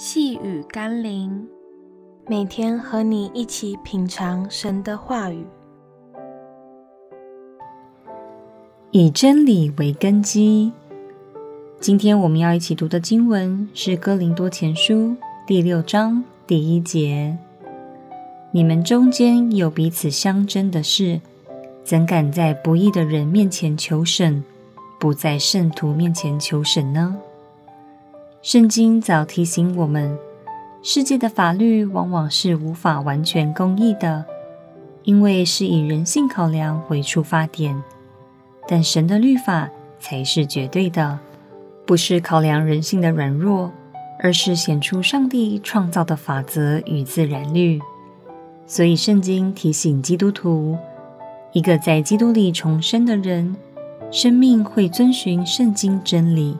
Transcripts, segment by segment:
细雨甘霖，每天和你一起品尝神的话语，以真理为根基。今天我们要一起读的经文是《哥林多前书》第六章第一节：“你们中间有彼此相争的事，怎敢在不义的人面前求审，不在圣徒面前求审呢？”圣经早提醒我们，世界的法律往往是无法完全公义的，因为是以人性考量为出发点。但神的律法才是绝对的，不是考量人性的软弱，而是显出上帝创造的法则与自然律。所以，圣经提醒基督徒，一个在基督里重生的人，生命会遵循圣经真理。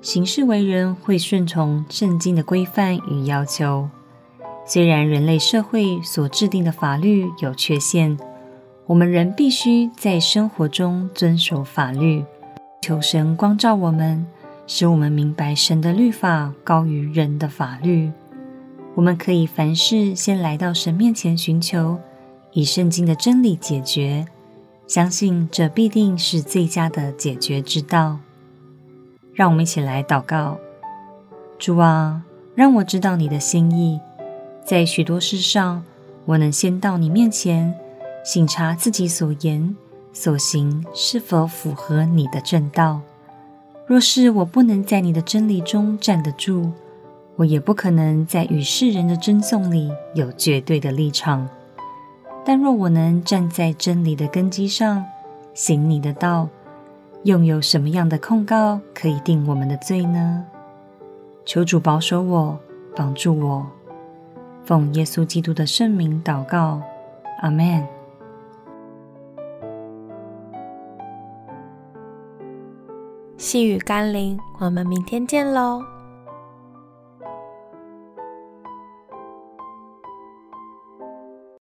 行事为人会顺从圣经的规范与要求，虽然人类社会所制定的法律有缺陷，我们仍必须在生活中遵守法律。求神光照我们，使我们明白神的律法高于人的法律。我们可以凡事先来到神面前寻求，以圣经的真理解决，相信这必定是最佳的解决之道。让我们一起来祷告：主啊，让我知道你的心意，在许多事上，我能先到你面前，省察自己所言所行是否符合你的正道。若是我不能在你的真理中站得住，我也不可能在与世人的争讼里有绝对的立场。但若我能站在真理的根基上，行你的道，又有什么样的控告可以定我们的罪呢？求主保守我，帮助我，奉耶稣基督的圣名祷告，阿门。细雨甘霖，我们明天见喽。